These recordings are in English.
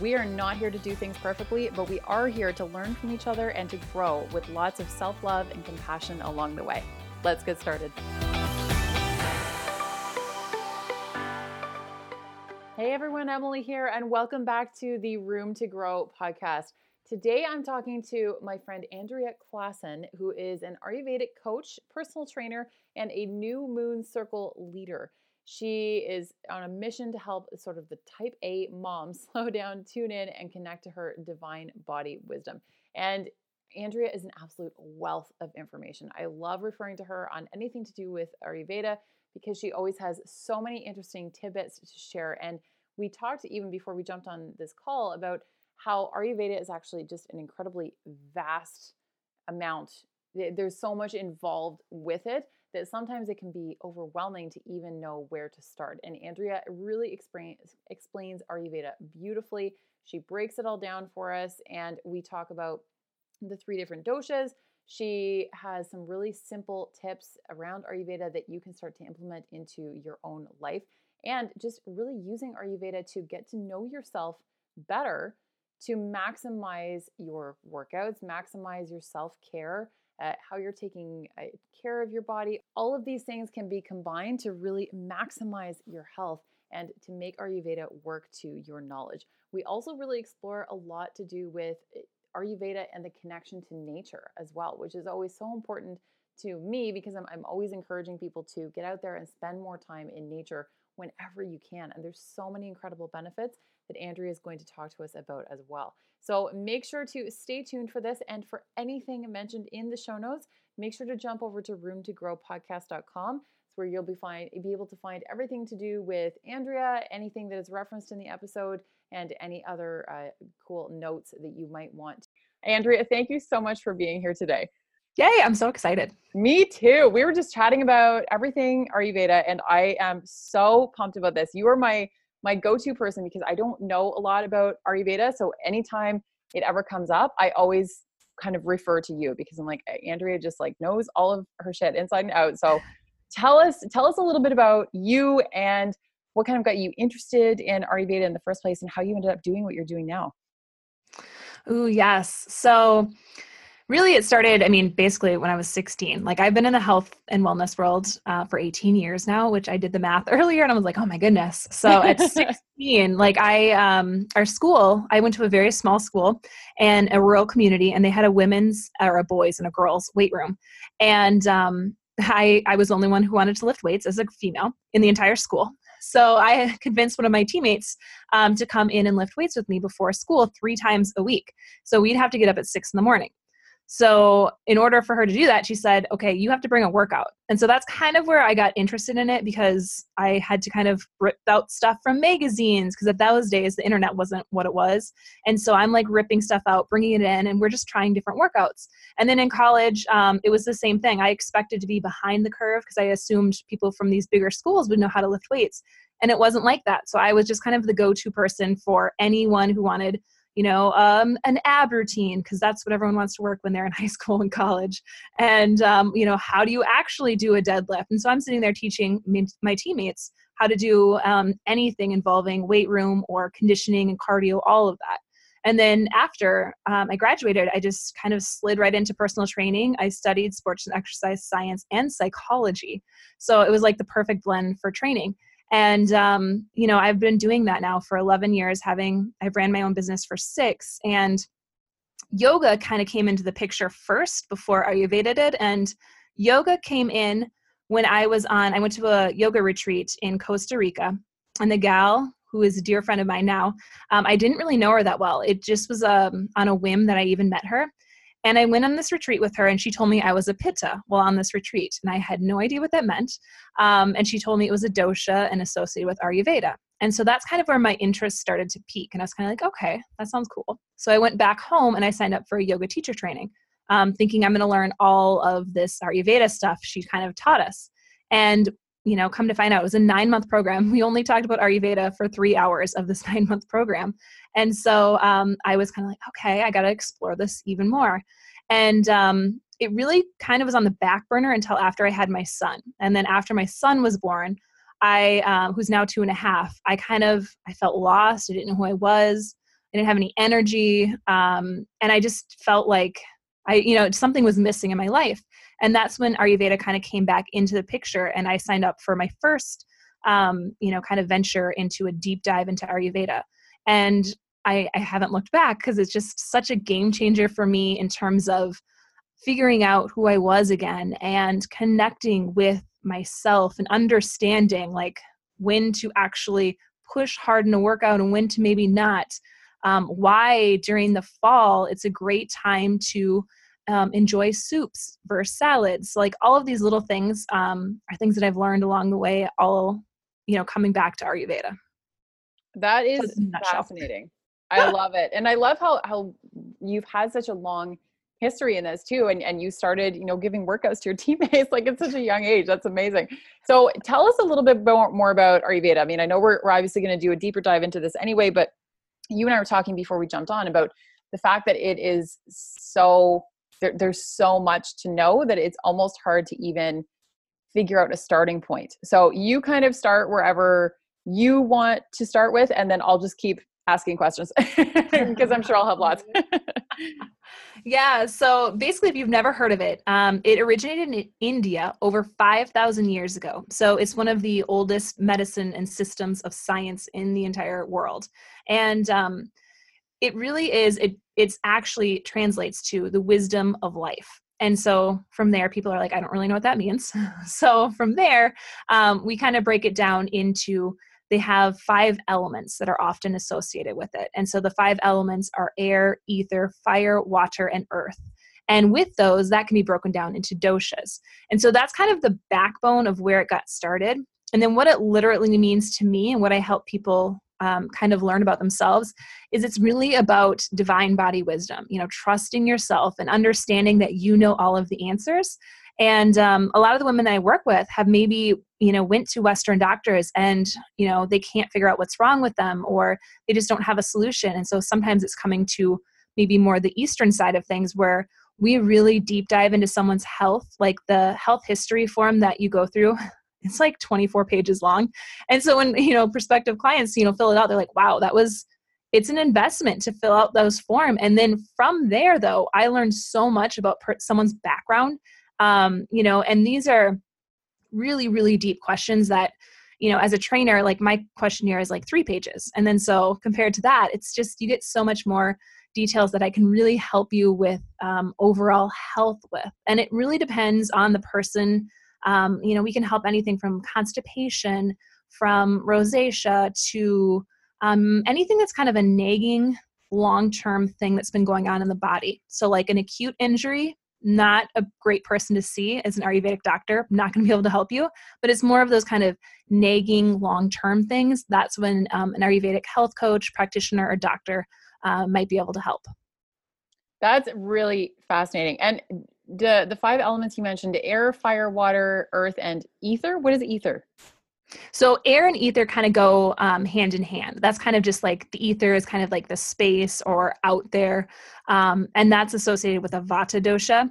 We are not here to do things perfectly, but we are here to learn from each other and to grow with lots of self love and compassion along the way. Let's get started. Hey everyone, Emily here, and welcome back to the Room to Grow podcast. Today I'm talking to my friend Andrea Klassen, who is an Ayurvedic coach, personal trainer, and a new moon circle leader. She is on a mission to help sort of the type A mom slow down, tune in, and connect to her divine body wisdom. And Andrea is an absolute wealth of information. I love referring to her on anything to do with Ayurveda because she always has so many interesting tidbits to share. And we talked even before we jumped on this call about how Ayurveda is actually just an incredibly vast amount. There's so much involved with it that sometimes it can be overwhelming to even know where to start. And Andrea really explains Ayurveda beautifully. She breaks it all down for us, and we talk about the three different doshas. She has some really simple tips around Ayurveda that you can start to implement into your own life, and just really using Ayurveda to get to know yourself better to maximize your workouts, maximize your self care, uh, how you're taking uh, care of your body. All of these things can be combined to really maximize your health and to make Ayurveda work to your knowledge. We also really explore a lot to do with uh, Ayurveda and the connection to nature as well, which is always so important to me because I'm, I'm always encouraging people to get out there and spend more time in nature whenever you can. And there's so many incredible benefits that Andrea is going to talk to us about as well. So make sure to stay tuned for this and for anything mentioned in the show notes, make sure to jump over to roomtogrowpodcast.com. It's where you'll be find be able to find everything to do with Andrea, anything that is referenced in the episode, and any other uh, cool notes that you might want. Andrea, thank you so much for being here today. Yay, I'm so excited. Me too. We were just chatting about everything Ayurveda, and I am so pumped about this. You are my my go-to person because I don't know a lot about Ayurveda. So anytime it ever comes up, I always kind of refer to you because I'm like Andrea just like knows all of her shit inside and out. So tell us tell us a little bit about you and what kind of got you interested in Ayurveda in the first place and how you ended up doing what you're doing now. Oh, yes. So really it started i mean basically when i was 16 like i've been in the health and wellness world uh, for 18 years now which i did the math earlier and i was like oh my goodness so at 16 like i um our school i went to a very small school and a rural community and they had a women's or a boys and a girls weight room and um I, I was the only one who wanted to lift weights as a female in the entire school. So I convinced one of my teammates um, to come in and lift weights with me before school three times a week. So we'd have to get up at six in the morning. So, in order for her to do that, she said, okay, you have to bring a workout. And so that's kind of where I got interested in it because I had to kind of rip out stuff from magazines because at those days the internet wasn't what it was. And so I'm like ripping stuff out, bringing it in, and we're just trying different workouts. And then in college, um, it was the same thing. I expected to be behind the curve because I assumed people from these bigger schools would know how to lift weights. And it wasn't like that. So I was just kind of the go to person for anyone who wanted you know, um, an ab routine, because that's what everyone wants to work when they're in high school and college. And, um, you know, how do you actually do a deadlift? And so I'm sitting there teaching my teammates how to do um, anything involving weight room or conditioning and cardio, all of that. And then after um, I graduated, I just kind of slid right into personal training. I studied sports and exercise science and psychology. So it was like the perfect blend for training and um, you know i've been doing that now for 11 years having i've ran my own business for six and yoga kind of came into the picture first before ayurveda did and yoga came in when i was on i went to a yoga retreat in costa rica and the gal who is a dear friend of mine now um, i didn't really know her that well. It just was um, on a whim that i even met her and I went on this retreat with her, and she told me I was a pitta while on this retreat. And I had no idea what that meant. Um, and she told me it was a dosha and associated with Ayurveda. And so that's kind of where my interest started to pique. And I was kind of like, okay, that sounds cool. So I went back home and I signed up for a yoga teacher training. um, thinking I'm going to learn all of this Ayurveda stuff she kind of taught us. And you know, come to find out, it was a nine month program. We only talked about Ayurveda for three hours of this nine month program. And so um, I was kind of like, okay, I got to explore this even more. And um, it really kind of was on the back burner until after I had my son. And then after my son was born, I, um, who's now two and a half, I kind of, I felt lost. I didn't know who I was. I didn't have any energy. Um, and I just felt like I, you know, something was missing in my life. And that's when Ayurveda kind of came back into the picture. And I signed up for my first, um, you know, kind of venture into a deep dive into Ayurveda. And I, I haven't looked back because it's just such a game changer for me in terms of figuring out who I was again and connecting with myself and understanding like when to actually push hard in a workout and when to maybe not. Um, why during the fall it's a great time to um, enjoy soups versus salads. Like all of these little things um, are things that I've learned along the way, all, you know, coming back to Ayurveda. That is fascinating. I love it. And I love how, how you've had such a long history in this too. And, and you started, you know, giving workouts to your teammates like at such a young age. That's amazing. So tell us a little bit more, more about Ayurveda. I mean, I know we're, we're obviously going to do a deeper dive into this anyway, but you and I were talking before we jumped on about the fact that it is so there, there's so much to know that it's almost hard to even figure out a starting point. So you kind of start wherever you want to start with, and then I'll just keep asking questions because I'm sure I'll have lots. yeah. So basically, if you've never heard of it, um, it originated in India over 5,000 years ago. So it's one of the oldest medicine and systems of science in the entire world. And um, it really is it it's actually translates to the wisdom of life. And so from there people are like i don't really know what that means. So from there um, we kind of break it down into they have five elements that are often associated with it. And so the five elements are air ether fire water and earth. And with those that can be broken down into doshas. And so that's kind of the backbone of where it got started. And then what it literally means to me and what i help people um, kind of learn about themselves is it's really about divine body wisdom you know trusting yourself and understanding that you know all of the answers. And um, a lot of the women that i work with have maybe you know went to western doctors and you know they can't figure out what's wrong with them or they just don't have a solution. And so sometimes it's coming to maybe more the eastern side of things where we really deep dive into someone's health like the health history form that you go through it's like 24 pages long. And so when you know prospective clients you know fill it out they're like wow that was it's an investment to fill out those form. And then from there though i learned so much about per- someone's background um, you know and these are really really deep questions that you know as a trainer like my questionnaire is like three pages. And then so compared to that it's just you get so much more details that i can really help you with um, overall health with. And it really depends on the person um, you know, we can help anything from constipation, from rosacea to um, anything that's kind of a nagging long term thing that's been going on in the body. So, like an acute injury, not a great person to see as an Ayurvedic doctor, not going to be able to help you, but it's more of those kind of nagging long term things. That's when um, an Ayurvedic health coach, practitioner, or doctor uh, might be able to help. That's really fascinating. And the the five elements you mentioned air fire water earth and ether? What is ether? So air and ether kind of go um, hand in hand. That's kind of just like the ether is kind of like the space or out there um, and that's associated with a vata dosha.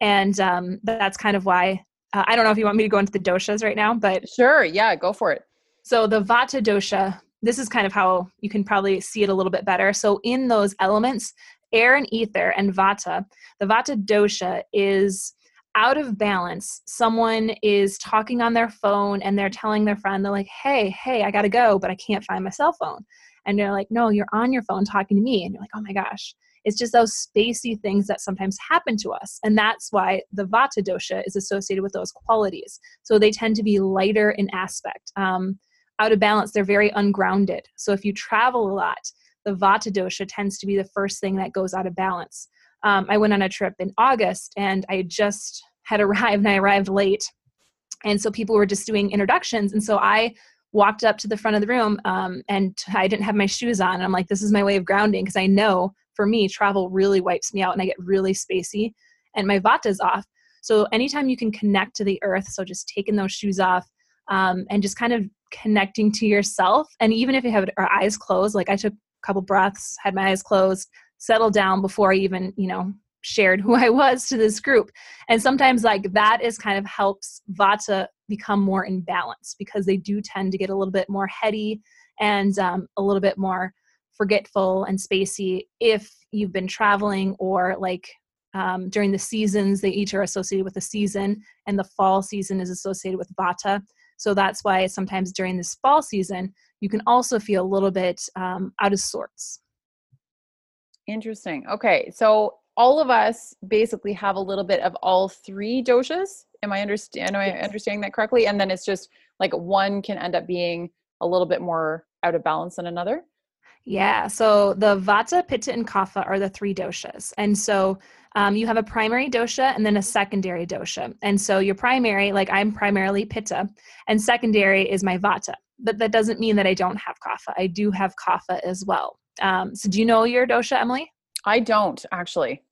And um, that's kind of why uh, i don't know if you want me to go into the doshas right now but sure yeah go for it. So the vata dosha this is kind of how you can probably see it a little bit better. So in those elements air and ether and vata, the vata dosha is out of balance. Someone is talking on their phone and they're telling their friend, they're like, hey, hey, I gotta go, but I can't find my cell phone. And they're like, no, you're on your phone talking to me. And you're like, oh my gosh. It's just those spacey things that sometimes happen to us. And that's why the Vata dosha is associated with those qualities. So they tend to be lighter in aspect. Um, out of balance, they're very ungrounded. So if you travel a lot, the vata dosha tends to be the first thing that goes out of balance. Um, I went on a trip in August and I just had arrived and I arrived late. And so people were just doing introductions. And so I walked up to the front of the room um, and I didn't have my shoes on. And I'm like, this is my way of grounding because I know for me, travel really wipes me out and I get really spacey and my vata is off. So anytime you can connect to the earth, so just taking those shoes off um, and just kind of connecting to yourself. And even if you have our eyes closed, like I took couple breaths, had my eyes closed, settled down before I even, you know, shared who I was to this group. And sometimes like that is kind of helps Vata become more in balance because they do tend to get a little bit more heady and um, a little bit more forgetful and spacey if you've been traveling or like um, during the seasons they each are associated with a season and the fall season is associated with vata so that's why sometimes during this fall season you can also feel a little bit um, out of sorts interesting okay so all of us basically have a little bit of all three doshas. Am I understand? Am I understanding that correctly? And then it's just like one can end up being a little bit more out of balance than another. Yeah. So the Vata, Pitta, and Kapha are the three doshas, and so um, you have a primary dosha and then a secondary dosha. And so your primary, like I'm primarily Pitta, and secondary is my Vata. But that doesn't mean that I don't have Kapha. I do have Kapha as well. Um, so do you know your dosha, Emily? I don't actually.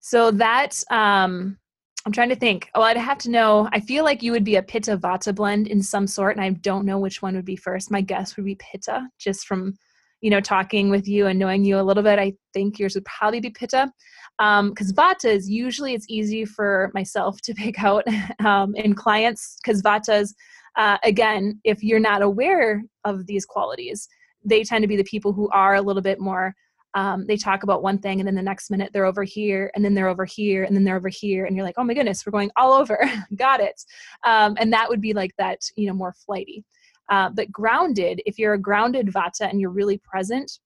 So that um I'm trying to think. Well, I'd have to know. I feel like you would be a Pitta Vata blend in some sort, and I don't know which one would be first. My guess would be Pitta, just from you know talking with you and knowing you a little bit. I think yours would probably be Pitta, because um, is usually it's easy for myself to pick out um, in clients because Vatas, uh, again, if you're not aware of these qualities, they tend to be the people who are a little bit more um, they talk about one thing and then the next minute they're over here and then they're over here and then they're over here and you're like oh my goodness we're going all over. Got it. Um, and that would be like that you know more flighty uh, but grounded if you're a grounded vata and you're really present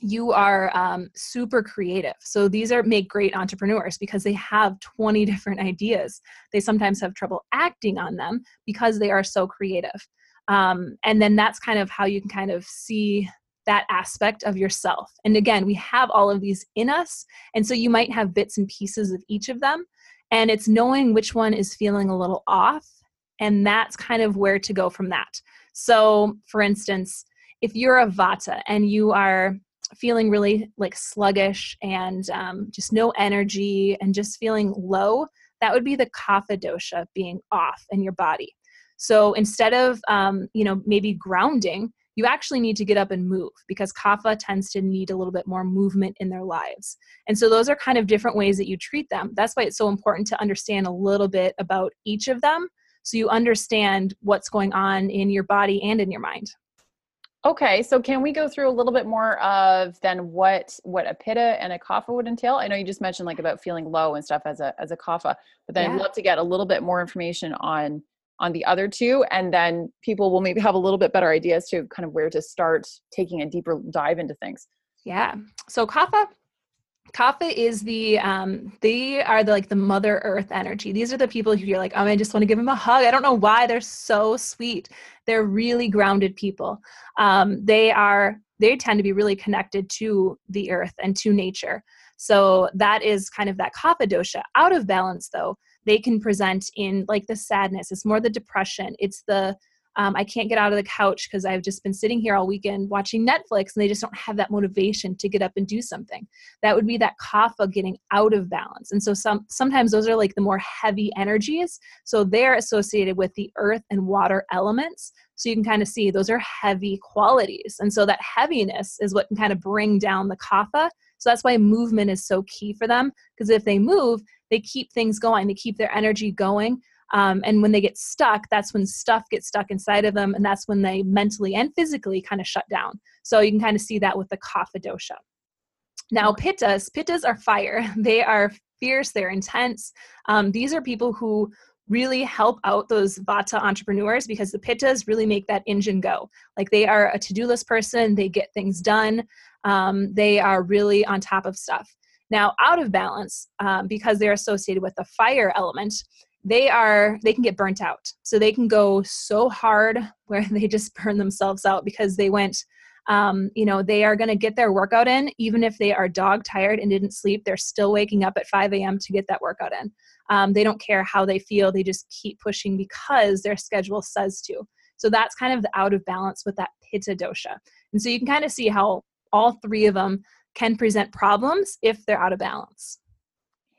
you are um, super creative so these are make great entrepreneurs because they have 20 different ideas they sometimes have trouble acting on them because they are so creative um, and then that's kind of how you can kind of see that aspect of yourself. And again, we have all of these in us. And so you might have bits and pieces of each of them. And it's knowing which one is feeling a little off. And that's kind of where to go from that. So, for instance, if you're a vata and you are feeling really like sluggish and um, just no energy and just feeling low, that would be the kapha dosha being off in your body. So instead of, um, you know, maybe grounding, you actually need to get up and move because kapha tends to need a little bit more movement in their lives. And so those are kind of different ways that you treat them. That's why it's so important to understand a little bit about each of them so you understand what's going on in your body and in your mind. Okay, so can we go through a little bit more of then what what a pitta and a kapha would entail? I know you just mentioned like about feeling low and stuff as a as a kapha, but then yeah. I'd love to get a little bit more information on on the other two and then people will maybe have a little bit better ideas to kind of where to start taking a deeper dive into things yeah so kapha kapha is the um they are the like the mother earth energy. These are the people who you're like oh i just want to give them a hug. I don't know why they're so sweet. They're really grounded people. Um they are they tend to be really connected to the earth and to nature. So that is kind of that kapha dosha. Out of balance though they can present in like the sadness. It's more the depression. It's the um, I can't get out of the couch because I've just been sitting here all weekend watching Netflix and they just don't have that motivation to get up and do something. That would be that kapha getting out of balance. And so some sometimes those are like the more heavy energies. So they're associated with the earth and water elements. So you can kind of see those are heavy qualities. And so that heaviness is what can kind of bring down the kapha. So that's why movement is so key for them because if they move, they keep things going, they keep their energy going. Um, and when they get stuck, that's when stuff gets stuck inside of them, and that's when they mentally and physically kind of shut down. So you can kind of see that with the kapha dosha. Now, pittas, pittas are fire. They are fierce, they're intense. Um, these are people who really help out those vata entrepreneurs because the pittas really make that engine go. Like they are a to do list person, they get things done, um, they are really on top of stuff. Now, out of balance, um, because they're associated with the fire element, they are they can get burnt out. So they can go so hard where they just burn themselves out because they went. Um, you know, they are going to get their workout in, even if they are dog tired and didn't sleep. They're still waking up at 5 a.m. to get that workout in. Um, they don't care how they feel; they just keep pushing because their schedule says to. So that's kind of the out of balance with that pitta dosha. And so you can kind of see how all three of them can present problems if they're out of balance.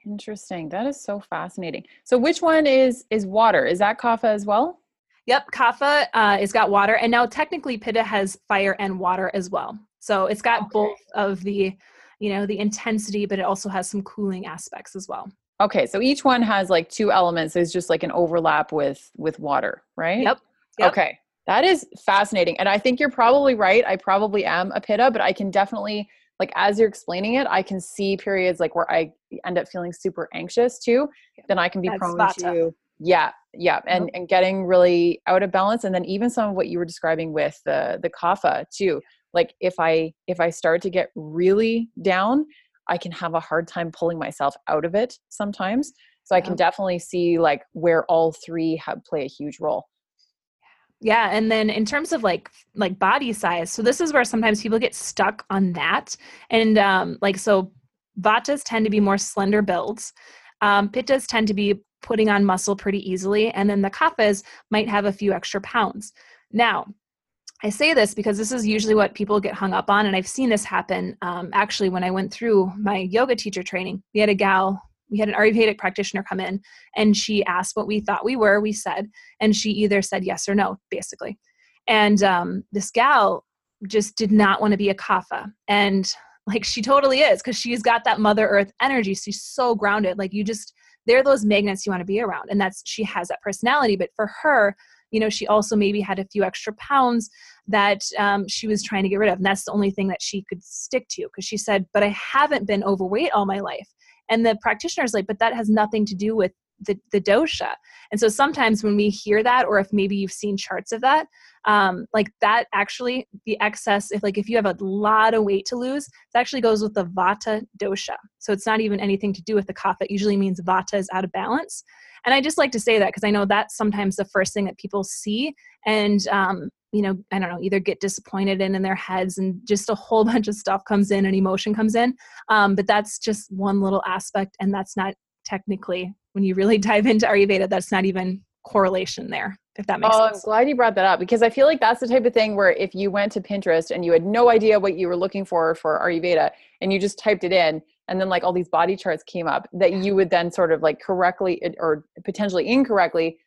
Interesting. That is so fascinating. So which one is is water? Is that kapha as well? Yep, kapha uh, is got water, and now technically pitta has fire and water as well. So it's got okay. both of the, you know, the intensity, but it also has some cooling aspects as well. Okay, so each one has like two elements. There's just like an overlap with with water, right? Yep. yep. Okay, that is fascinating, and I think you're probably right. I probably am a pitta, but I can definitely like as you're explaining it, I can see periods like where I end up feeling super anxious too. Then I can be That's prone vata. to yeah, yeah, and and getting really out of balance. And then even some of what you were describing with the the kapha too. Like if I if I start to get really down, I can have a hard time pulling myself out of it sometimes. So I can definitely see like where all three have play a huge role. Yeah, and then in terms of like like body size, so this is where sometimes people get stuck on that. And um like so vatas tend to be more slender builds. Um, pittas tend to be putting on muscle pretty easily, and then the kaphas might have a few extra pounds. Now, I say this because this is usually what people get hung up on, and I've seen this happen. Um, actually, when I went through my yoga teacher training, we had a gal, we had an Ayurvedic practitioner come in, and she asked what we thought we were. We said, and she either said yes or no, basically. And um, this gal just did not want to be a kapha, and like she totally is because she's got that Mother Earth energy. She's so grounded. Like you just, they're those magnets you want to be around, and that's she has that personality. But for her, you know she also maybe had a few extra pounds that um, she was trying to get rid of and that's the only thing that she could stick to because she said but i haven't been overweight all my life and the practitioner's like but that has nothing to do with the, the dosha. And so sometimes when we hear that or if maybe you've seen charts of that um, like that actually the excess if like if you have a lot of weight to lose it actually goes with the vata dosha. So it's not even anything to do with the kapha it usually means vata is out of balance. And i just like to say that because i know that's sometimes the first thing that people see. And um, you know i don't know either get disappointed in in their heads and just a whole bunch of stuff comes in and emotion comes in um, but that's just one little aspect and that's not technically when you really dive into ayurveda that's not even correlation there if that makes oh, sense. I'm glad you brought that up because I feel like that's the type of thing where if you went to Pinterest and you had no idea what you were looking for for Ayurveda and you just typed it in and then like all these body charts came up that you would then sort of like correctly or potentially incorrectly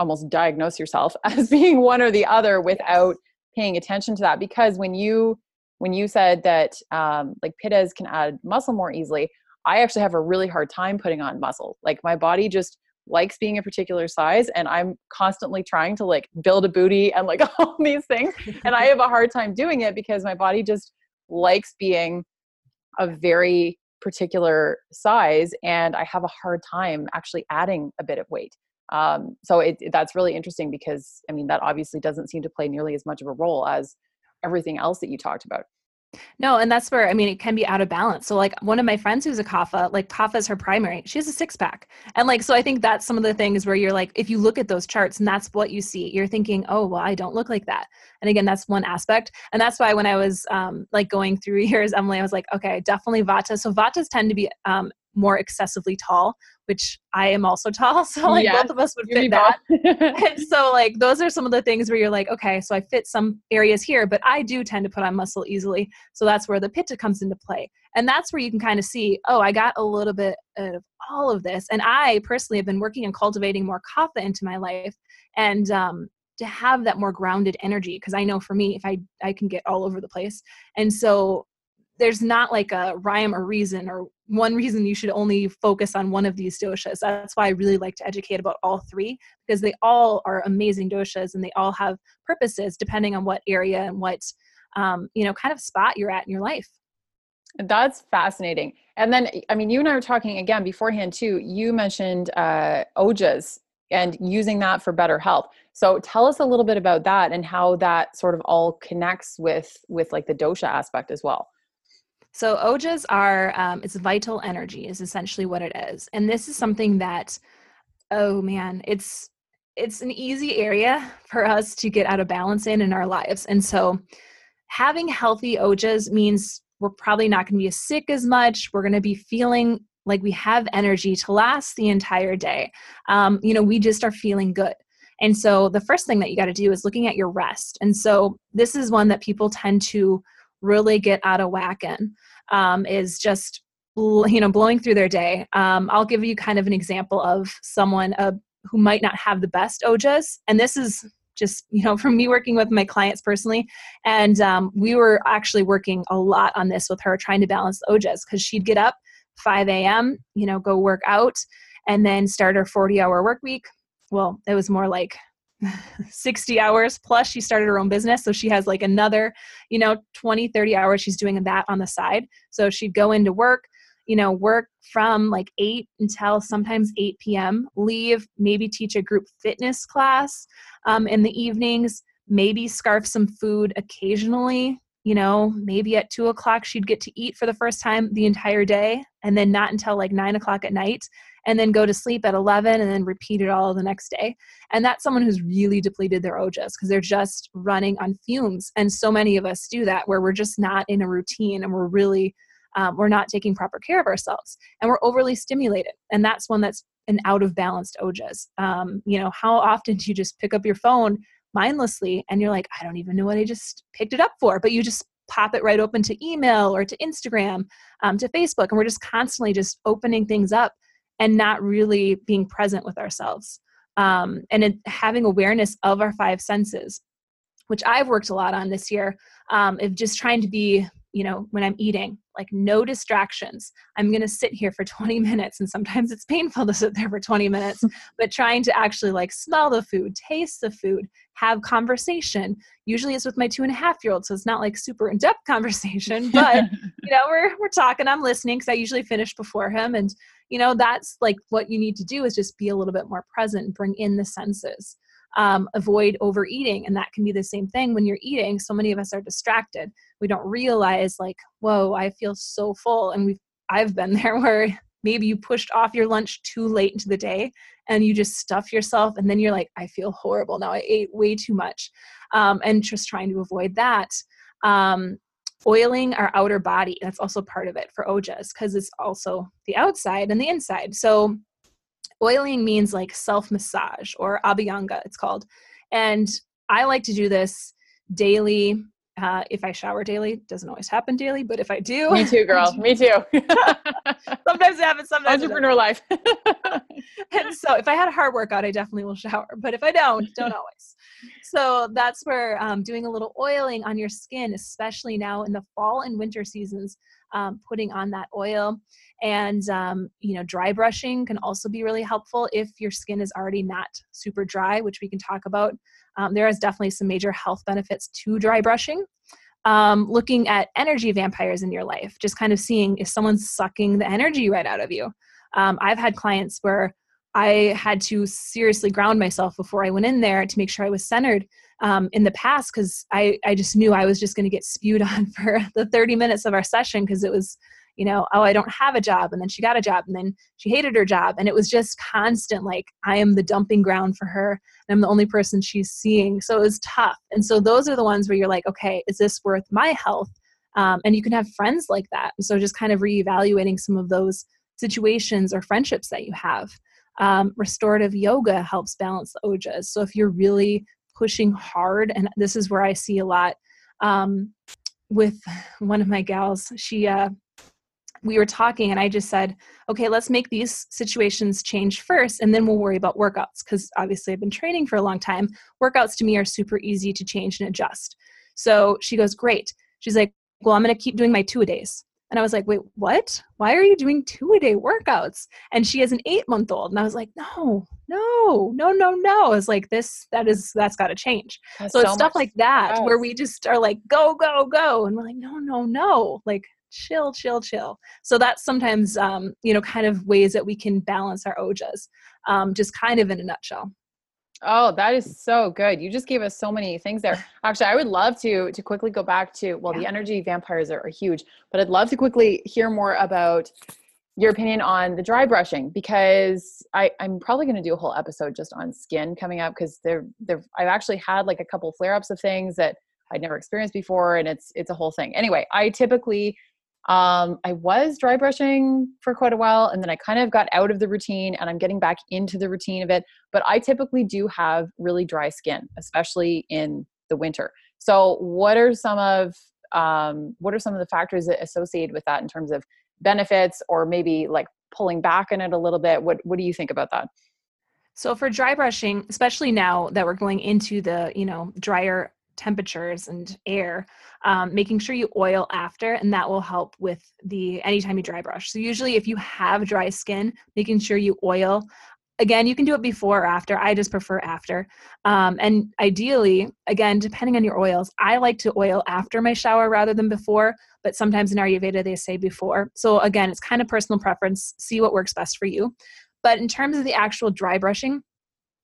almost diagnose yourself as being one or the other without paying attention to that because when you when you said that um, like pittas can add muscle more easily i actually have a really hard time putting on muscle. Like my body just likes being a particular size and i'm constantly trying to like build a booty and like all these things and i have a hard time doing it because my body just likes being a very particular size and i have a hard time actually adding a bit of weight um, so it, that's really interesting because i mean that obviously doesn't seem to play nearly as much of a role as everything else that you talked about no, and that's where I mean it can be out of balance. So like one of my friends who's a kapha, like kapha is her primary. She has a six pack. And like so I think that's some of the things where you're like if you look at those charts and that's what you see, you're thinking, "Oh, well, I don't look like that." And again, that's one aspect. And that's why when I was um like going through years, Emily, I was like, "Okay, definitely vata." So vatas tend to be um more excessively tall, which I am also tall. So like yes, both of us would fit that. and so like those are some of the things where you're like, okay, so I fit some areas here, but I do tend to put on muscle easily. So that's where the pitta comes into play. And that's where you can kind of see, oh, I got a little bit of all of this. And I personally have been working on cultivating more kapha into my life. And um to have that more grounded energy because i know for me if i i can get all over the place and so there's not like a rhyme or reason or one reason you should only focus on one of these doshas. That's why I really like to educate about all three because they all are amazing doshas and they all have purposes depending on what area and what um, you know kind of spot you're at in your life. That's fascinating. And then, I mean, you and I were talking again beforehand too. You mentioned uh, ojas and using that for better health. So tell us a little bit about that and how that sort of all connects with with like the dosha aspect as well. So ojas are um, it's vital energy is essentially what it is, and this is something that oh man, it's it's an easy area for us to get out of balance in in our lives, and so having healthy ojas means we're probably not going to be as sick as much. We're going to be feeling like we have energy to last the entire day. Um, you know, we just are feeling good. And so the first thing that you got to do is looking at your rest. And so this is one that people tend to really get out of whack in um, is just you know blowing through their day. Um, i'll give you kind of an example of someone uh, who might not have the best ojas and this is just you know from me working with my clients personally and um, we were actually working a lot on this with her trying to balance ojas because she'd get up 5 a.m you know go work out and then start her 40 hour work week. Well it was more like 60 hours plus she started her own business so she has like another you know 20 30 hours she's doing that on the side. So she'd go into work you know work from like 8 until sometimes 8 p.m leave maybe teach a group fitness class um, in the evenings maybe scarf some food occasionally you know maybe at 2 o'clock she'd get to eat for the first time the entire day and then not until like 9 o'clock at night and then go to sleep at 11 and then repeat it all the next day. And that's someone who's really depleted their ojas because they're just running on fumes. And so many of us do that where we're just not in a routine and we're really um, we're not taking proper care of ourselves and we're overly stimulated. And that's one that's an out of balanced ojas. Um, you know, how often do you just pick up your phone mindlessly and you're like, I don't even know what I just picked it up for, but you just pop it right open to email or to Instagram, um, to Facebook, and we're just constantly just opening things up and not really being present with ourselves. Um, and it, having awareness of our five senses which i've worked a lot on this year um, of just trying to be you know when i'm eating like no distractions. I'm going to sit here for 20 minutes and sometimes it's painful to sit there for 20 minutes but trying to actually like smell the food taste the food have conversation. Usually it's with my two and a half year old so it's not like super in-depth conversation but you know we're we're talking i'm listening because i usually finish before him and you know that's like what you need to do is just be a little bit more present and bring in the senses um, avoid overeating and that can be the same thing when you're eating so many of us are distracted. We don't realize like whoa i feel so full and we've i've been there where maybe you pushed off your lunch too late into the day and you just stuff yourself and then you're like i feel horrible now i ate way too much um, and just trying to avoid that. Um, oiling our outer body that's also part of it for ojas because it's also the outside and the inside. So oiling means like self massage or abhyanga it's called. And i like to do this daily uh, if I shower daily, doesn't always happen daily, but if I do, me too, girl, me too. sometimes it happens. Sometimes entrepreneur life. and so, if I had a hard workout, I definitely will shower. But if I don't, don't always. So that's where um, doing a little oiling on your skin, especially now in the fall and winter seasons, um, putting on that oil and um, you know dry brushing can also be really helpful if your skin is already not super dry which we can talk about um, there is definitely some major health benefits to dry brushing. Um, looking at energy vampires in your life just kind of seeing if someone's sucking the energy right out of you. Um, i've had clients where i had to seriously ground myself before i went in there to make sure i was centered um, in the past because I, I just knew i was just going to get spewed on for the 30 minutes of our session because it was you know, oh, I don't have a job. And then she got a job and then she hated her job. And it was just constant, like, I am the dumping ground for her. And I'm the only person she's seeing. So it was tough. And so those are the ones where you're like, okay, is this worth my health? Um, and you can have friends like that. And so just kind of reevaluating some of those situations or friendships that you have. Um, restorative yoga helps balance the ojas. So if you're really pushing hard, and this is where I see a lot um, with one of my gals, she uh, we were talking and I just said, okay, let's make these situations change first and then we'll worry about workouts. Because obviously I've been training for a long time. Workouts to me are super easy to change and adjust. So she goes, great. She's like, well, I'm going to keep doing my two a days. And I was like, wait, what? Why are you doing two a day workouts? And she has an eight month old. And I was like, no, no, no, no, no. I was like, this, that is, that's got to change. That's so, so it's stuff like that where we just are like, go, go, go. And we're like, no, no, no. Like, chill, chill, chill. So that's sometimes, um, you know, kind of ways that we can balance our ojas, um, just kind of in a nutshell. Oh, that is so good. You just gave us so many things there. Actually, I would love to to quickly go back to well, yeah. the energy vampires are, are huge, but I'd love to quickly hear more about your opinion on the dry brushing because I, I'm probably going to do a whole episode just on skin coming up because they're they're I've actually had like a couple flare ups of things that I'd never experienced before, and it's it's a whole thing. Anyway, I typically um, I was dry brushing for quite a while and then I kind of got out of the routine and I'm getting back into the routine of it. But I typically do have really dry skin, especially in the winter. So, what are some of um, what are some of the factors that associated with that in terms of benefits or maybe like pulling back on it a little bit? What what do you think about that? So for dry brushing, especially now that we're going into the you know drier temperatures and air, um, making sure you oil after, and that will help with the anytime you dry brush. So usually, if you have dry skin, making sure you oil. Again, you can do it before or after. I just prefer after. Um, and ideally, again, depending on your oils, I like to oil after my shower rather than before. But sometimes in Ayurveda they say before. So again, it's kind of personal preference. See what works best for you. But in terms of the actual dry brushing,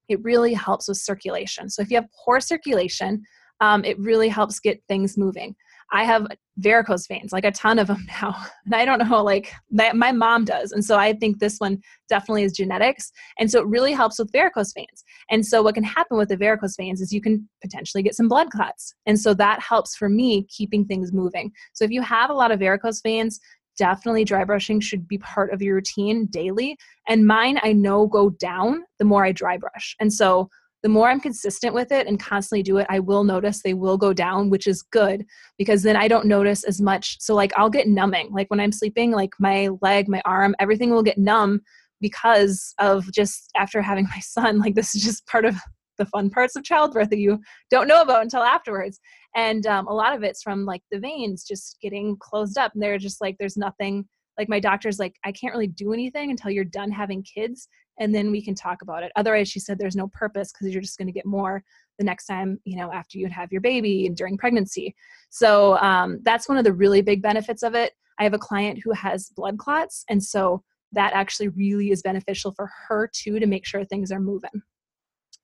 it really helps with circulation. So if you have poor circulation, um, it really helps get things moving. I have varicose veins, like a ton of them now. And I don't know, like my mom does. And so I think this one definitely is genetics. And so it really helps with varicose veins. And so what can happen with the varicose veins is you can potentially get some blood clots. And so that helps for me keeping things moving. So if you have a lot of varicose veins, definitely dry brushing should be part of your routine daily. And mine, I know, go down the more I dry brush. And so the more I'm consistent with it and constantly do it, I will notice they will go down, which is good because then I don't notice as much. So, like, I'll get numbing. Like, when I'm sleeping, like my leg, my arm, everything will get numb because of just after having my son. Like, this is just part of the fun parts of childbirth that you don't know about until afterwards. And um, a lot of it's from like the veins just getting closed up. And they're just like, there's nothing like my doctor's like, I can't really do anything until you're done having kids and then we can talk about it. Otherwise, she said there's no purpose because you're just going to get more the next time, you know, after you have your baby and during pregnancy. So um, that's one of the really big benefits of it. I have a client who has blood clots, and so that actually really is beneficial for her too to make sure things are moving.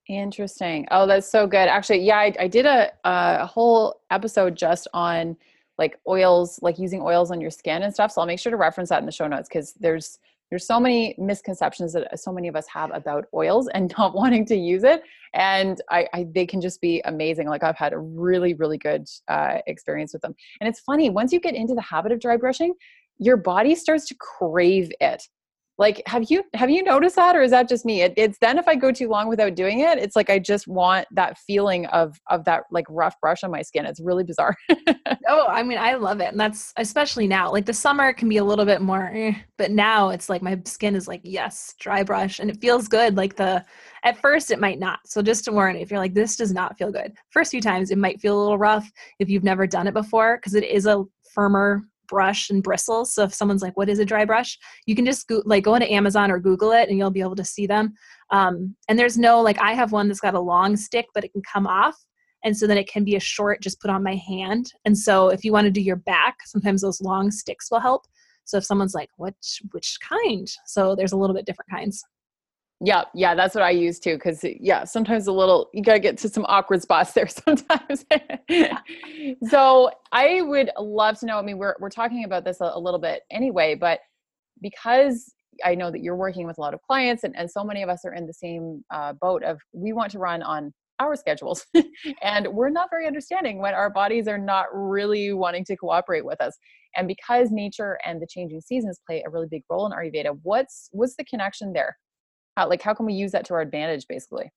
Interesting. Oh, that's so good. Actually, yeah, I, I did a a whole episode just on like oils, like using oils on your skin and stuff. So I'll make sure to reference that in the show notes because there's there's so many misconceptions that so many of us have about oils and not wanting to use it. And I, I they can just be amazing. Like i've had a really really good uh, experience with them. And it's funny once you get into the habit of dry brushing your body starts to crave it like have you have you noticed that or is that just me? It, it's then if i go too long without doing it it's like i just want that feeling of of that like rough brush on my skin. It's really bizarre. Oh i mean i love it and that's especially now. Like the summer can be a little bit more eh, but now it's like my skin is like yes dry brush and it feels good. Like the at first it might not. So just to warn if you're like this does not feel good first few times it might feel a little rough if you've never done it before because it is a firmer brush and bristles. So if someone's like, "What is a dry brush?" You can just go, like go into Amazon or Google it, and you'll be able to see them. Um, and there's no like I have one that's got a long stick, but it can come off, and so then it can be a short, just put on my hand. And so if you want to do your back, sometimes those long sticks will help. So if someone's like, "Which which kind?" So there's a little bit different kinds. Yeah, yeah, that's what I use too. Cause yeah, sometimes a little, you gotta get to some awkward spots there sometimes. so I would love to know. I mean, we're we're talking about this a, a, little bit anyway, but because I know that you're working with a lot of clients, and and so many of us are in the same uh, boat of we want to run on our schedules, and we're not very understanding when our bodies are not really wanting to cooperate with us. And because nature and the changing seasons play a really big role in Ayurveda, what's what's the connection there? How like how can we use that to our advantage basically?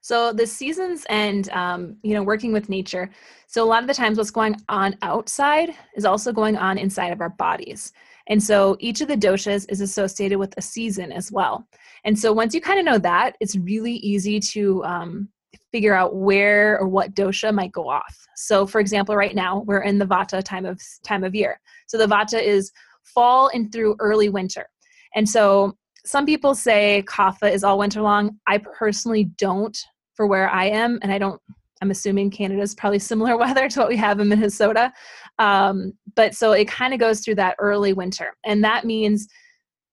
So the seasons and um, you know working with nature so a lot of the times what's going on outside is also going on inside of our bodies and so each of the doshas is associated with a season as well and so once you kind of know that it's really easy to um, figure out where or what dosha might go off. So for example right now we're in the vata time of time of year so the vata is fall and through early winter and so some people say kapha is all winter long. I personally don't for where I am, and I don't. I'm assuming Canada is probably similar weather to what we have in Minnesota. Um, but so it kind of goes through that early winter, and that means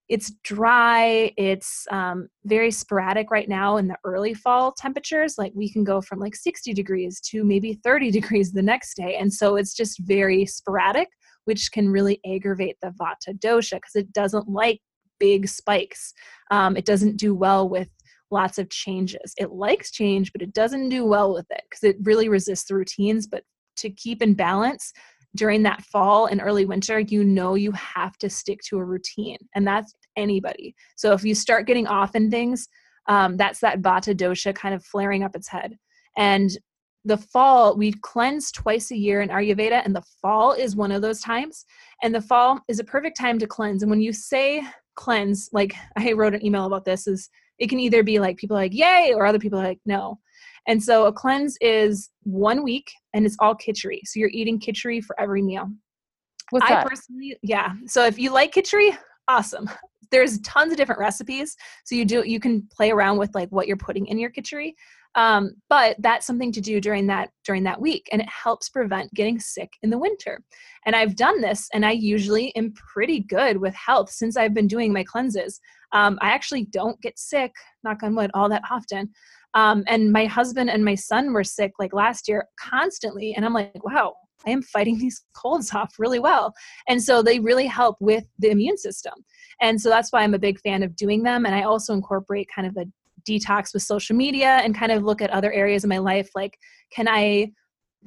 it's dry. It's um, very sporadic right now in the early fall temperatures. Like we can go from like 60 degrees to maybe 30 degrees the next day, and so it's just very sporadic, which can really aggravate the Vata dosha because it doesn't like big spikes. Um, it doesn't do well with lots of changes. It likes change, but it doesn't do well with it because it really resists the routines. But to keep in balance during that fall and early winter, you know you have to stick to a routine, and that's anybody. So if you start getting off in things, um, that's that vata dosha kind of flaring up its head. And the fall we cleanse twice a year in ayurveda and the fall is one of those times and the fall is a perfect time to cleanse and when you say cleanse like i wrote an email about this is it can either be like people like yay or other people like no and so a cleanse is one week and it's all kitchery so you're eating kitchery for every meal What's I that? personally, yeah. So if you like kitchery awesome. There's tons of different recipes, so you do you can play around with like what you're putting in your khichdi. Um, but that's something to do during that during that week, and it helps prevent getting sick in the winter. And I've done this, and I usually am pretty good with health since I've been doing my cleanses. Um, I actually don't get sick, knock on wood, all that often. Um, and my husband and my son were sick like last year constantly, and I'm like, wow, I am fighting these colds off really well. And so they really help with the immune system. And so that's why I'm a big fan of doing them. And I also incorporate kind of a detox with social media and kind of look at other areas of my life like, can I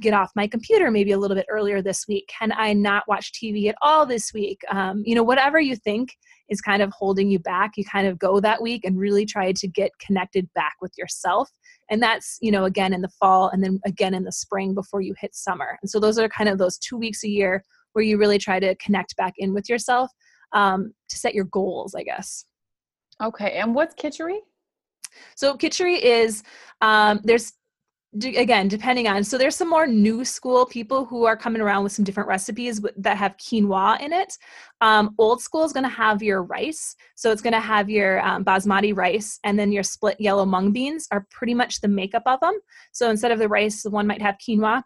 get off my computer maybe a little bit earlier this week? Can I not watch TV at all this week? Um, you know, whatever you think is kind of holding you back, you kind of go that week and really try to get connected back with yourself and that's you know again in the fall and then again in the spring before you hit summer and so those are kind of those two weeks a year where you really try to connect back in with yourself um, to set your goals i guess okay and what's khichdi so khichdi is um, there's again depending on so there's some more new school people who are coming around with some different recipes that have quinoa in it. Um, old school is going to have your rice so it's going to have your um, basmati rice and then your split yellow mung beans are pretty much the makeup of them so instead of the rice the one might have quinoa.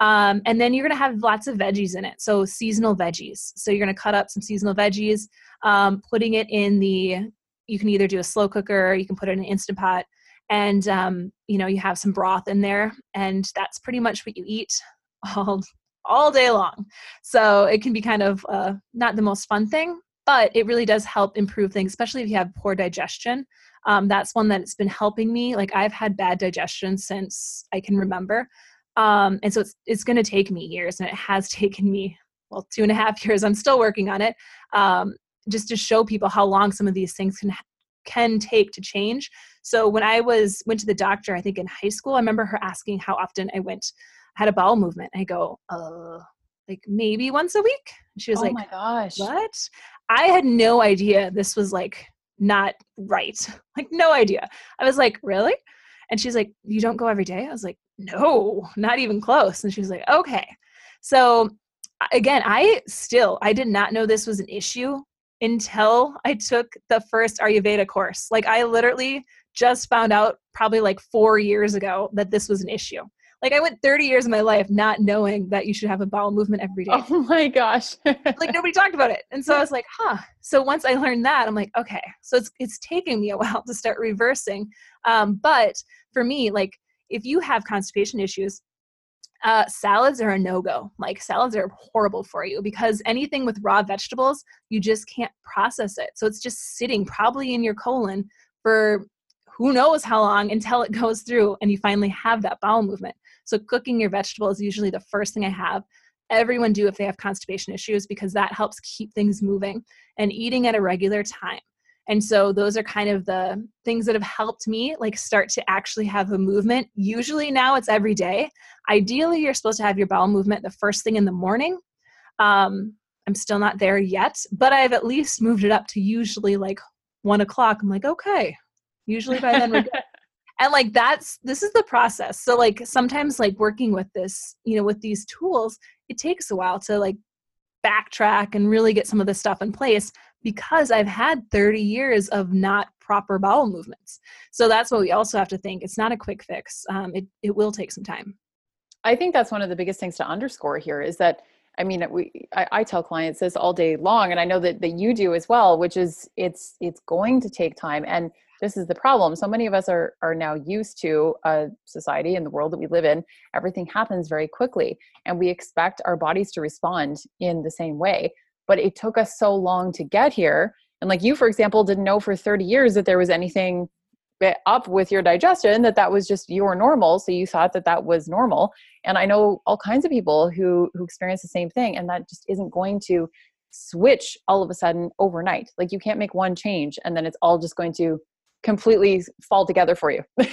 Um, and then you're going to have lots of veggies in it so seasonal veggies. So you're going to cut up some seasonal veggies um, putting it in the you can either do a slow cooker you can put it in an instant pot and um, you know you have some broth in there and that's pretty much what you eat all all day long. So it can be kind of uh, not the most fun thing but it really does help improve things especially if you have poor digestion. Um, that's one that's been helping me like i've had bad digestion since i can remember. Um, and so it's, it's going to take me years and it has taken me well two and a half years i'm still working on it. Um, just to show people how long some of these things can can take to change. So when I was went to the doctor, I think in high school, I remember her asking how often I went I had a bowel movement. I go, uh, like maybe once a week. And she was oh like, my gosh, what? I had no idea this was like not right. Like no idea. I was like, really? And she's like, you don't go every day? I was like, no, not even close. And she was like, okay. So again, I still I did not know this was an issue until I took the first Ayurveda course. Like I literally just found out probably like 4 years ago that this was an issue. Like I went 30 years of my life not knowing that you should have a bowel movement every day. Oh my gosh. like nobody talked about it. And so I was like, huh. So once I learned that, I'm like, okay. So it's it's taking me a while to start reversing. Um, but for me, like if you have constipation issues, uh, salads are a no-go. Like salads are horrible for you because anything with raw vegetables you just can't process it. So it's just sitting probably in your colon for who knows how long until it goes through and you finally have that bowel movement. So cooking your vegetables is usually the first thing i have. Everyone do if they have constipation issues because that helps keep things moving and eating at a regular time and so those are kind of the things that have helped me like start to actually have a movement. Usually now it's every day. Ideally, you're supposed to have your bowel movement the first thing in the morning. Um, I'm still not there yet, but I've at least moved it up to usually like one o'clock. I'm like, okay, usually by then we're good. and like that's this is the process. So like sometimes like working with this, you know, with these tools, it takes a while to like backtrack and really get some of this stuff in place because I've had 30 years of not proper bowel movements. So that's what we also have to think. It's not a quick fix. Um, it, it will take some time. I think that's one of the biggest things to underscore here is that I mean, we I, I, tell clients this all day long, and I know that that you do as well, which is it's it's going to take time, and this is the problem. So many of us are are now used to a society and the world that we live in. Everything happens very quickly, and we expect our bodies to respond in the same way but it took us so long to get here. And like you for example didn't know for 30 years that there was anything eh, up with your digestion that that was just your normal so you thought that that was normal. And i know all kinds of people who who experience the same thing and that just isn't going to switch all of a sudden overnight. Like you can't make one change and then it's all just going to completely fall together for you.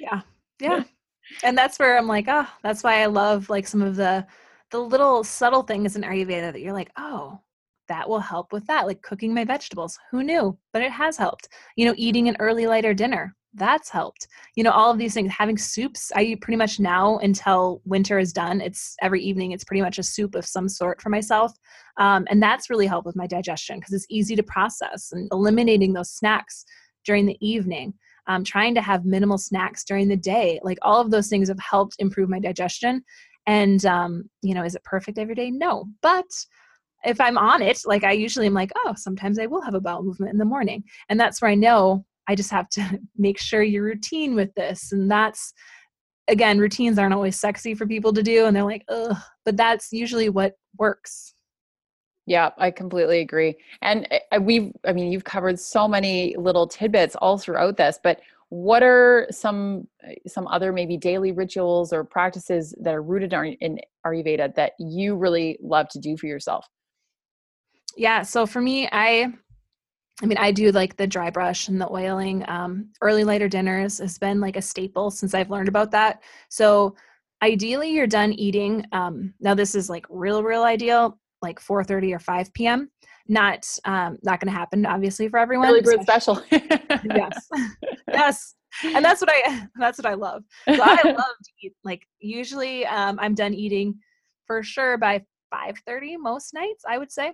Yeah. Yeah. And that's where I'm like, oh, that's why I love like some of the the little subtle things in Ayurveda that you're like, oh, that will help with that. Like cooking my vegetables. Who knew? But it has helped. You know, eating an early lighter dinner. That's helped. You know, all of these things, having soups. I eat pretty much now until winter is done. It's every evening, it's pretty much a soup of some sort for myself. Um, and that's really helped with my digestion because it's easy to process and eliminating those snacks during the evening. Um, trying to have minimal snacks during the day. Like all of those things have helped improve my digestion. And, um, you know, is it perfect every day? No. But if I'm on it, like I usually am like, oh, sometimes I will have a bowel movement in the morning. And that's where I know I just have to make sure your routine with this. And that's, again, routines aren't always sexy for people to do. And they're like, ugh, but that's usually what works. Yeah, I completely agree. And eh, we've, I mean, you've covered so many little tidbits all throughout this, but what are some eh, some other maybe daily rituals or practices that are rooted in Ayurveda that you really love to do for yourself? yeah so for me i i mean i do like the dry brush and the oiling um, early lighter dinners has been like a staple since i've learned about that so ideally you're done eating um, now this is like real real ideal like 4.30 or 5 p.m not um, not going to happen obviously for everyone really bird special yes yes and that's what i that's what i love so i love to eat like usually um, i'm done eating for sure by 5.30 most nights i would say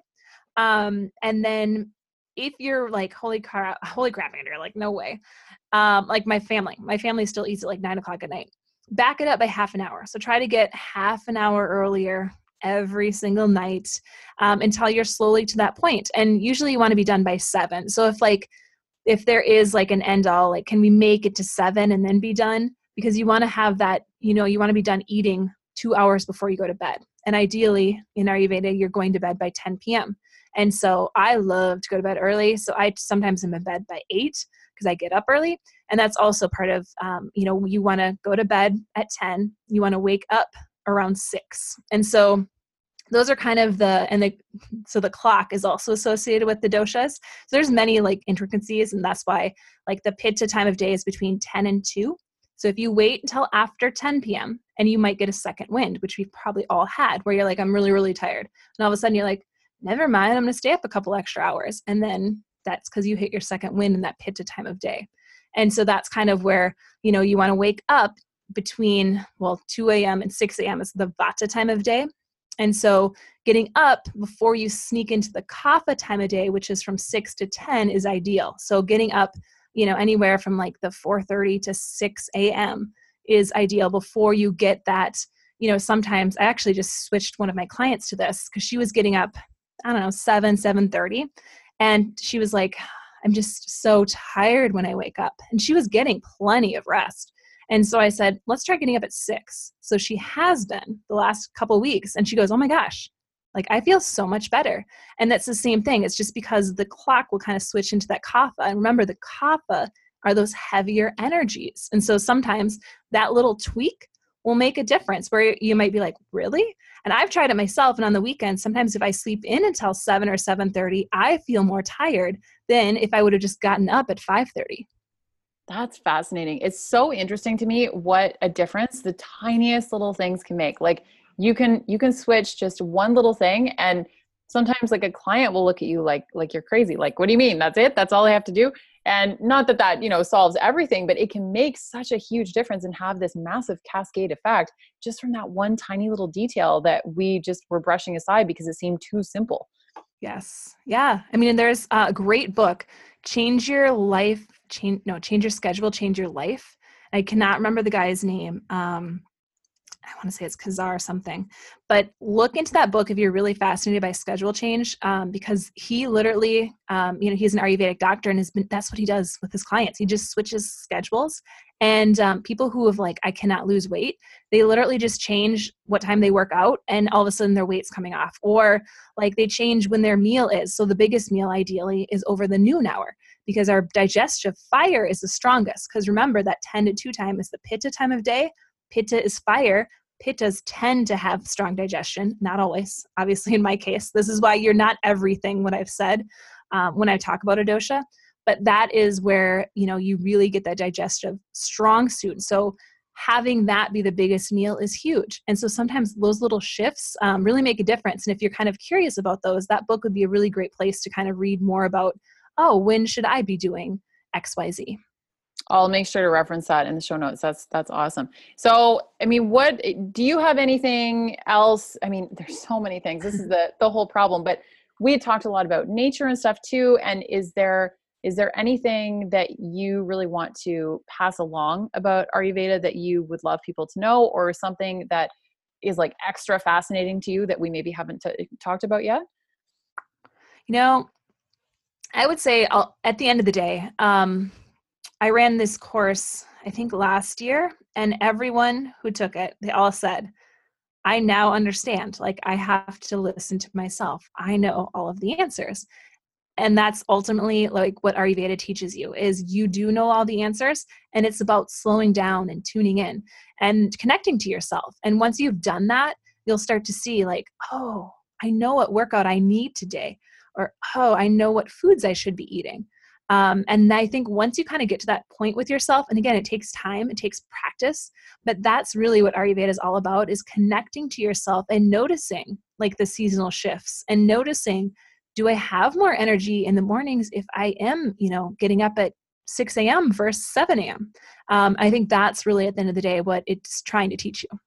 um, and then if you're like, holy crap, holy crap, Andrea, like no way. Um, like my family, my family still eats at like nine o'clock at night. Back it up by half an hour. So try to get half an hour earlier every single night um, until you're slowly to that point. And usually you want to be done by seven. So if like if there is like an end all, like can we make it to seven and then be done? Because you want to have that, you know, you want to be done eating two hours before you go to bed. And ideally in Ayurveda, you're going to bed by 10 p.m. And so I love to go to bed early. So I sometimes am in bed by eight because I get up early. And that's also part of, um, you know, you want to go to bed at 10, you want to wake up around six. And so those are kind of the and the so the clock is also associated with the doshas so there's many like intricacies and that's why like the pitta time of day is between 10 and 2 so if you wait until after 10 p.m and you might get a second wind which we've probably all had where you're like i'm really really tired and all of a sudden you're like never mind, I'm going to stay up a couple extra hours. And then that's because you hit your second wind in that pitta time of day. And so that's kind of where, you know, you want to wake up between, well, 2 a.m. and 6 a.m. is the vata time of day. And so getting up before you sneak into the kapha time of day, which is from 6 to 10, is ideal. So getting up, you know, anywhere from like the 4.30 to 6 a.m. is ideal before you get that, you know, sometimes I actually just switched one of my clients to this because she was getting up I don't know, 7, 7:30. And she was like, I'm just so tired when I wake up. And she was getting plenty of rest. And so I said, let's try getting up at six. So she has been the last couple weeks. And she goes, oh my gosh, like I feel so much better. And that's the same thing. It's just because the clock will kind of switch into that kapha. And remember, the kapha are those heavier energies. And so sometimes that little tweak will make a difference where you might be like, really? And I've tried it myself. And on the weekend, sometimes if I sleep in until 7 or 7.30, I feel more tired than if I would have just gotten up at 5.30. That's fascinating. It's so interesting to me what a difference the tiniest little things can make. Like you can you can switch just one little thing and sometimes like a client will look at you like like you're crazy. Like what do you mean? That's it? That's all I have to do? and not that that you know solves everything but it can make such a huge difference and have this massive cascade effect just from that one tiny little detail that we just were brushing aside because it seemed too simple yes yeah i mean there's uh, a great book change your life change no change your schedule change your life i cannot remember the guy's name um I want to say it's Kazar or something, but look into that book if you're really fascinated by schedule change, um, because he literally, um, you know, he's an Ayurvedic doctor and has been, that's what he does with his clients. He just switches schedules. And um, people who have like, I cannot lose weight, they literally just change what time they work out and all of a sudden their weight's coming off. Or like they change when their meal is. So the biggest meal ideally is over the noon hour because our digestive fire is the strongest. Because remember that 10 to 2 time is the pitta time of day Pitta is fire. Pittas tend to have strong digestion, not always. Obviously, in my case, this is why you're not everything what I've said um, when I talk about a dosha. But that is where you know you really get that digestive strong suit. So having that be the biggest meal is huge. And so sometimes those little shifts um, really make a difference. And if you're kind of curious about those, that book would be a really great place to kind of read more about, oh, when should I be doing XYZ? I'll make sure to reference that in the show notes. That's that's awesome. So, I mean, what do you have anything else? I mean, there's so many things. This is the the whole problem, but we talked a lot about nature and stuff too. And is there is there anything that you really want to pass along about Ayurveda that you would love people to know, or something that is like extra fascinating to you that we maybe haven't t- talked about yet? You know, I would say I'll, at the end of the day, um, I ran this course, I think last year, and everyone who took it, they all said, I now understand. Like, I have to listen to myself. I know all of the answers and that's ultimately like what ayurveda teaches you is you do know all the answers and it's about slowing down and tuning in and connecting to yourself. And once you've done that you'll start to see like oh i know what workout i need today or oh i know what foods i should be eating. Um, and i think once you kind of get to that point with yourself and again it takes time it takes practice but that's really what ayurveda is all about is connecting to yourself and noticing like the seasonal shifts and noticing do I have more energy in the mornings if I am, you know, getting up at 6 a.m. versus 7 a.m.? Um, I think that's really at the end of the day what it's trying to teach you.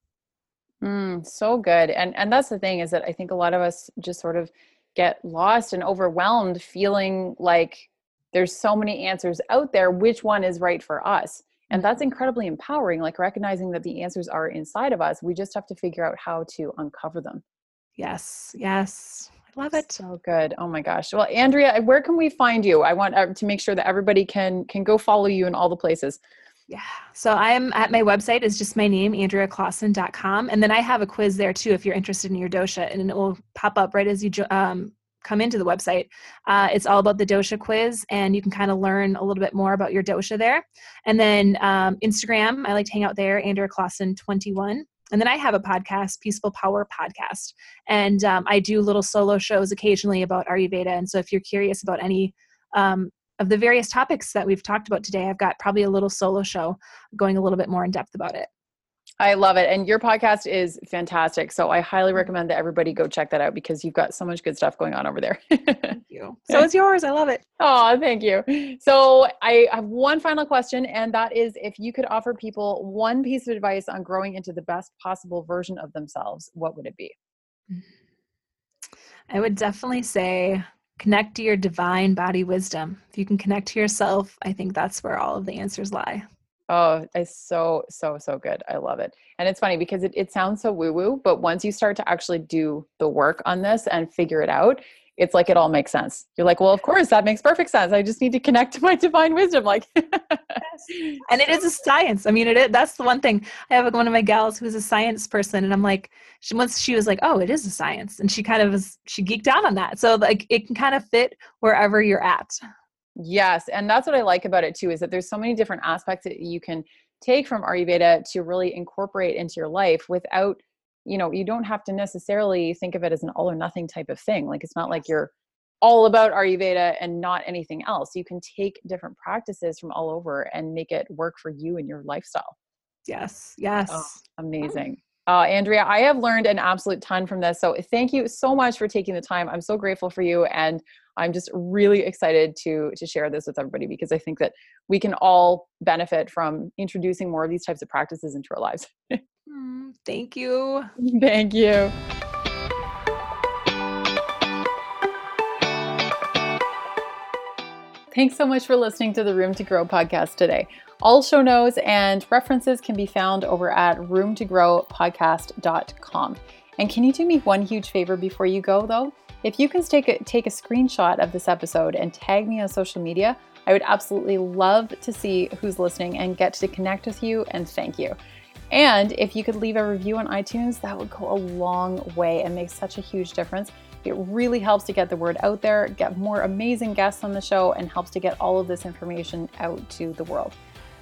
Mm, so good. And and that's the thing is that I think a lot of us just sort of get lost and overwhelmed feeling like there's so many answers out there which one is right for us and that's mm-hmm. incredibly empowering like recognizing that the answers are inside of us we just have to figure out how to uncover them yes yes Love it. So good. Oh my gosh. Well, Andrea, where can we find you? I want uh, to make sure that everybody can can go follow you in all the places. Yeah. So I am at my website is just my name, andreaclausen.com. And then I have a quiz there too if you're interested in your dosha and it will pop up right as you um, come into the website. Uh, it's all about the dosha quiz, and you can kind of learn a little bit more about your dosha there. And then um, Instagram, I like to hang out there, Andrea Clausen 21. And then I have a podcast, Peaceful Power Podcast. And um, I do little solo shows occasionally about Ayurveda. And so if you're curious about any um, of the various topics that we've talked about today, I've got probably a little solo show going a little bit more in depth about it. I love it. And your podcast is fantastic. So I highly recommend that everybody go check that out because you've got so much good stuff going on over there. thank you. So is yours. I love it. Oh, thank you. So I have one final question, and that is if you could offer people one piece of advice on growing into the best possible version of themselves, what would it be? I would definitely say connect to your divine body wisdom. If you can connect to yourself, I think that's where all of the answers lie. Oh, it's so, so, so good. I love it. And it's funny because it, it sounds so woo woo, but once you start to actually do the work on this and figure it out, it's like it all makes sense. You're like, well, of course, that makes perfect sense. I just need to connect to my divine wisdom. Like, and it is a science. I mean, it is, that's the one thing. I have one of my gals who's a science person, and I'm like, she once she was like, oh, it is a science, and she kind of was she geeked out on that. So like, it can kind of fit wherever you're at. Yes, and that's what I like about it too is that there's so many different aspects that you can take from Ayurveda to really incorporate into your life without, you know, you don't have to necessarily think of it as an all or nothing type of thing. Like it's not like you're all about Ayurveda and not anything else. You can take different practices from all over and make it work for you and your lifestyle. Yes, yes. Oh, amazing. Uh, Andrea, I have learned an absolute ton from this. So thank you so much for taking the time. I'm so grateful for you. And I'm just really excited to to share this with everybody because I think that we can all benefit from introducing more of these types of practices into our lives. mm, thank you. Thank you. Thanks so much for listening to the Room to Grow podcast today. All show notes and references can be found over at roomtogrowpodcast.com. And can you do me one huge favor before you go, though? If you can take a, take a screenshot of this episode and tag me on social media, I would absolutely love to see who's listening and get to connect with you and thank you. And if you could leave a review on iTunes, that would go a long way and make such a huge difference. It really helps to get the word out there, get more amazing guests on the show, and helps to get all of this information out to the world.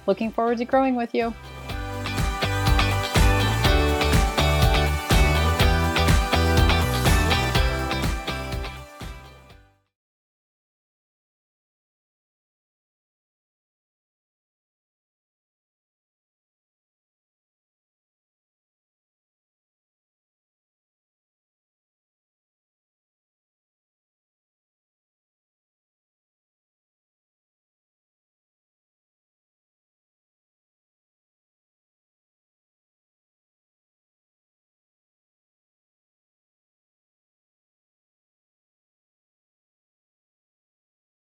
Looking forward to growing with you.